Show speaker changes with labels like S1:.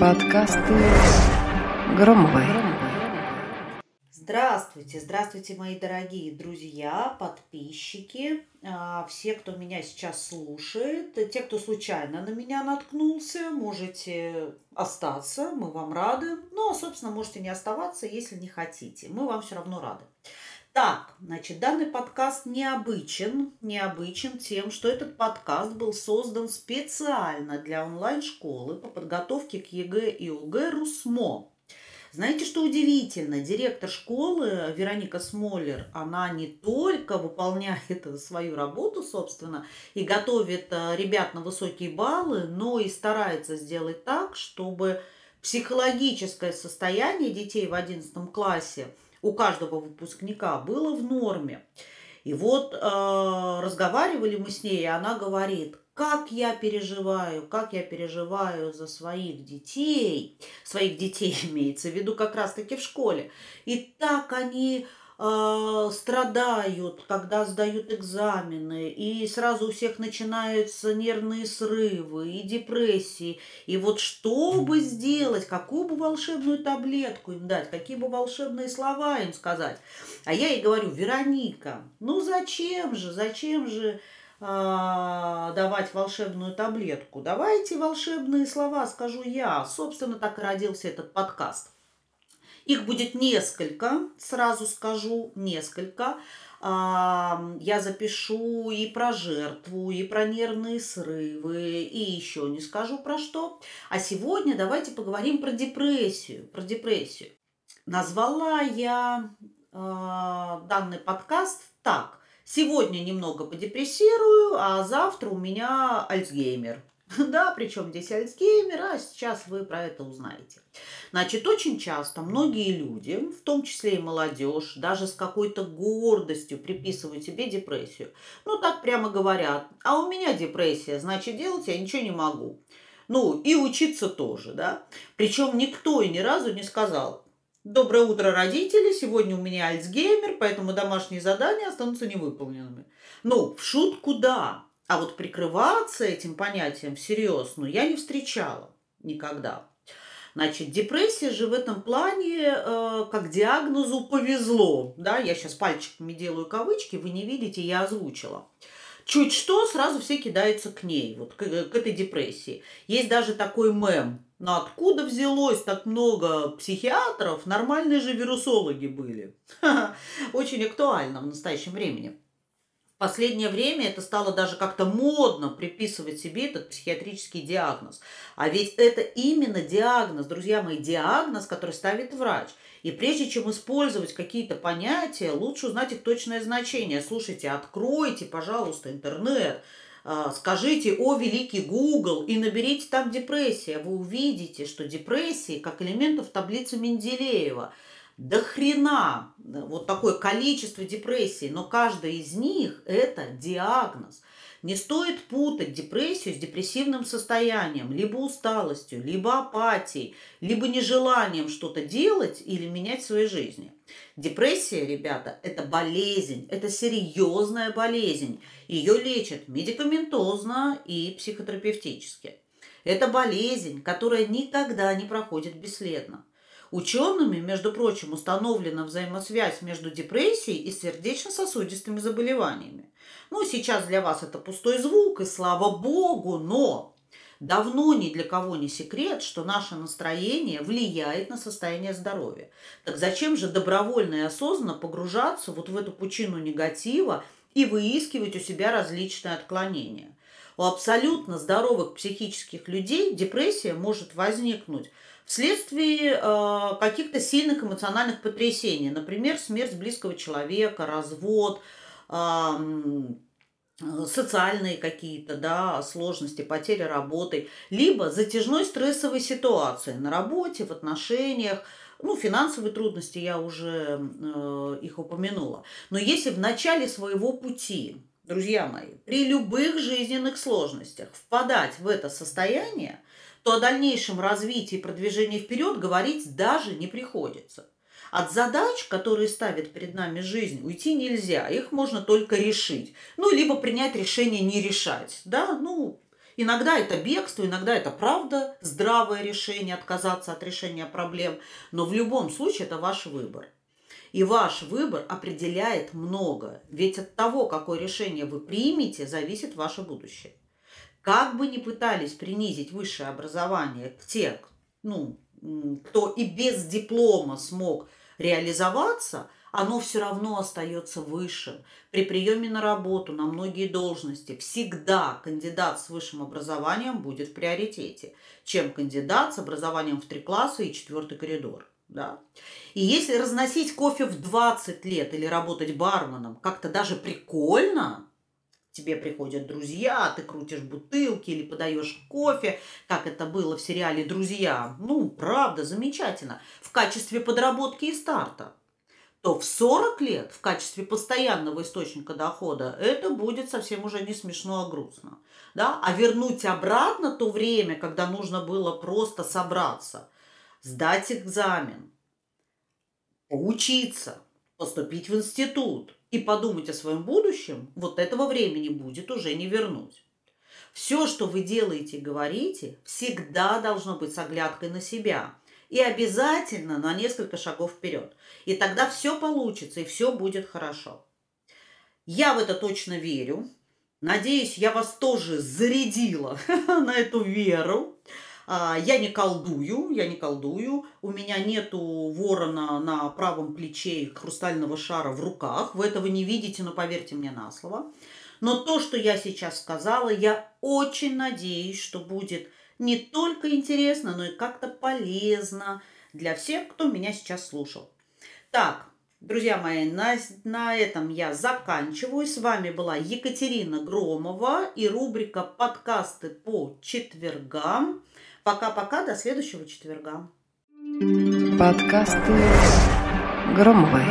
S1: Подкасты Громовой.
S2: Здравствуйте, здравствуйте, мои дорогие друзья, подписчики, а, все, кто меня сейчас слушает, те, кто случайно на меня наткнулся, можете остаться, мы вам рады. Ну, а, собственно, можете не оставаться, если не хотите, мы вам все равно рады. Так, значит, данный подкаст необычен, необычен тем, что этот подкаст был создан специально для онлайн-школы по подготовке к ЕГЭ и ОГЭ РУСМО. Знаете, что удивительно? Директор школы Вероника Смоллер, она не только выполняет свою работу, собственно, и готовит э, ребят на высокие баллы, но и старается сделать так, чтобы психологическое состояние детей в 11 классе – у каждого выпускника было в норме. И вот э, разговаривали мы с ней, и она говорит, как я переживаю, как я переживаю за своих детей, своих детей имеется в виду как раз-таки в школе. И так они э, страдают, когда сдают экзамены, и сразу у всех начинаются нервные срывы и депрессии. И вот что бы сделать, какую бы волшебную таблетку им дать, какие бы волшебные слова им сказать. А я ей говорю, Вероника, ну зачем же, зачем же а, давать волшебную таблетку. Давайте волшебные слова, скажу я. Собственно, так и родился этот подкаст. Их будет несколько, сразу скажу, несколько. Я запишу и про жертву, и про нервные срывы, и еще не скажу про что. А сегодня давайте поговорим про депрессию. Про депрессию. Назвала я а, данный подкаст так. Сегодня немного подепрессирую, а завтра у меня Альцгеймер. Да, причем здесь Альцгеймер, а сейчас вы про это узнаете. Значит, очень часто многие люди, в том числе и молодежь, даже с какой-то гордостью приписывают себе депрессию. Ну, так прямо говорят, а у меня депрессия, значит, делать я ничего не могу. Ну, и учиться тоже, да. Причем никто и ни разу не сказал, Доброе утро, родители. Сегодня у меня Альцгеймер, поэтому домашние задания останутся невыполненными. Ну, в шутку да. А вот прикрываться этим понятием всерьез, ну, я не встречала никогда. Значит, депрессия же в этом плане э, как диагнозу повезло. Да? Я сейчас пальчиками делаю кавычки, вы не видите, я озвучила. Чуть что, сразу все кидаются к ней, вот к, к этой депрессии. Есть даже такой мем. Но откуда взялось так много психиатров? Нормальные же вирусологи были. Очень актуально в настоящем времени последнее время это стало даже как-то модно приписывать себе этот психиатрический диагноз. А ведь это именно диагноз, друзья мои, диагноз, который ставит врач. И прежде чем использовать какие-то понятия, лучше узнать их точное значение. Слушайте, откройте, пожалуйста, интернет, а, скажите «О, великий Google» и наберите там депрессия. Вы увидите, что депрессии как элементов таблицы Менделеева – до хрена вот такое количество депрессий, но каждая из них – это диагноз. Не стоит путать депрессию с депрессивным состоянием, либо усталостью, либо апатией, либо нежеланием что-то делать или менять в своей жизни. Депрессия, ребята, это болезнь, это серьезная болезнь. Ее лечат медикаментозно и психотерапевтически. Это болезнь, которая никогда не проходит бесследно. Учеными, между прочим, установлена взаимосвязь между депрессией и сердечно-сосудистыми заболеваниями. Ну, сейчас для вас это пустой звук, и слава богу, но давно ни для кого не секрет, что наше настроение влияет на состояние здоровья. Так зачем же добровольно и осознанно погружаться вот в эту пучину негатива и выискивать у себя различные отклонения? У абсолютно здоровых психических людей депрессия может возникнуть вследствие э, каких-то сильных эмоциональных потрясений. Например, смерть близкого человека, развод, социальные какие-то да, сложности, потеря работы, либо затяжной стрессовой ситуации на работе, в отношениях, ну, финансовые трудности я уже э, их упомянула. Но если в начале своего пути, друзья мои, при любых жизненных сложностях впадать в это состояние, то о дальнейшем развитии и продвижении вперед говорить даже не приходится. От задач, которые ставит перед нами жизнь, уйти нельзя. Их можно только решить. Ну, либо принять решение не решать. Да, ну, Иногда это бегство, иногда это правда, здравое решение, отказаться от решения проблем. Но в любом случае это ваш выбор. И ваш выбор определяет много. Ведь от того, какое решение вы примете, зависит ваше будущее. Как бы ни пытались принизить высшее образование к тех, ну, кто и без диплома смог реализоваться, оно все равно остается выше. При приеме на работу, на многие должности всегда кандидат с высшим образованием будет в приоритете, чем кандидат с образованием в три класса и четвертый коридор. Да? И если разносить кофе в 20 лет или работать барменом как-то даже прикольно, тебе приходят друзья, ты крутишь бутылки или подаешь кофе, как это было в сериале «Друзья». Ну, правда, замечательно. В качестве подработки и старта то в 40 лет в качестве постоянного источника дохода это будет совсем уже не смешно, а грустно. Да? А вернуть обратно то время, когда нужно было просто собраться, сдать экзамен, поучиться, поступить в институт и подумать о своем будущем, вот этого времени будет уже не вернуть. Все, что вы делаете и говорите, всегда должно быть с оглядкой на себя и обязательно на несколько шагов вперед. И тогда все получится, и все будет хорошо. Я в это точно верю. Надеюсь, я вас тоже зарядила на эту веру. А, я не колдую, я не колдую. У меня нету ворона на правом плече и хрустального шара в руках. Вы этого не видите, но поверьте мне на слово. Но то, что я сейчас сказала, я очень надеюсь, что будет не только интересно, но и как-то полезно для всех, кто меня сейчас слушал. Так, друзья мои, на, на этом я заканчиваю. С вами была Екатерина Громова и рубрика «Подкасты по четвергам». Пока-пока, до следующего четверга.
S1: Подкасты Громовой.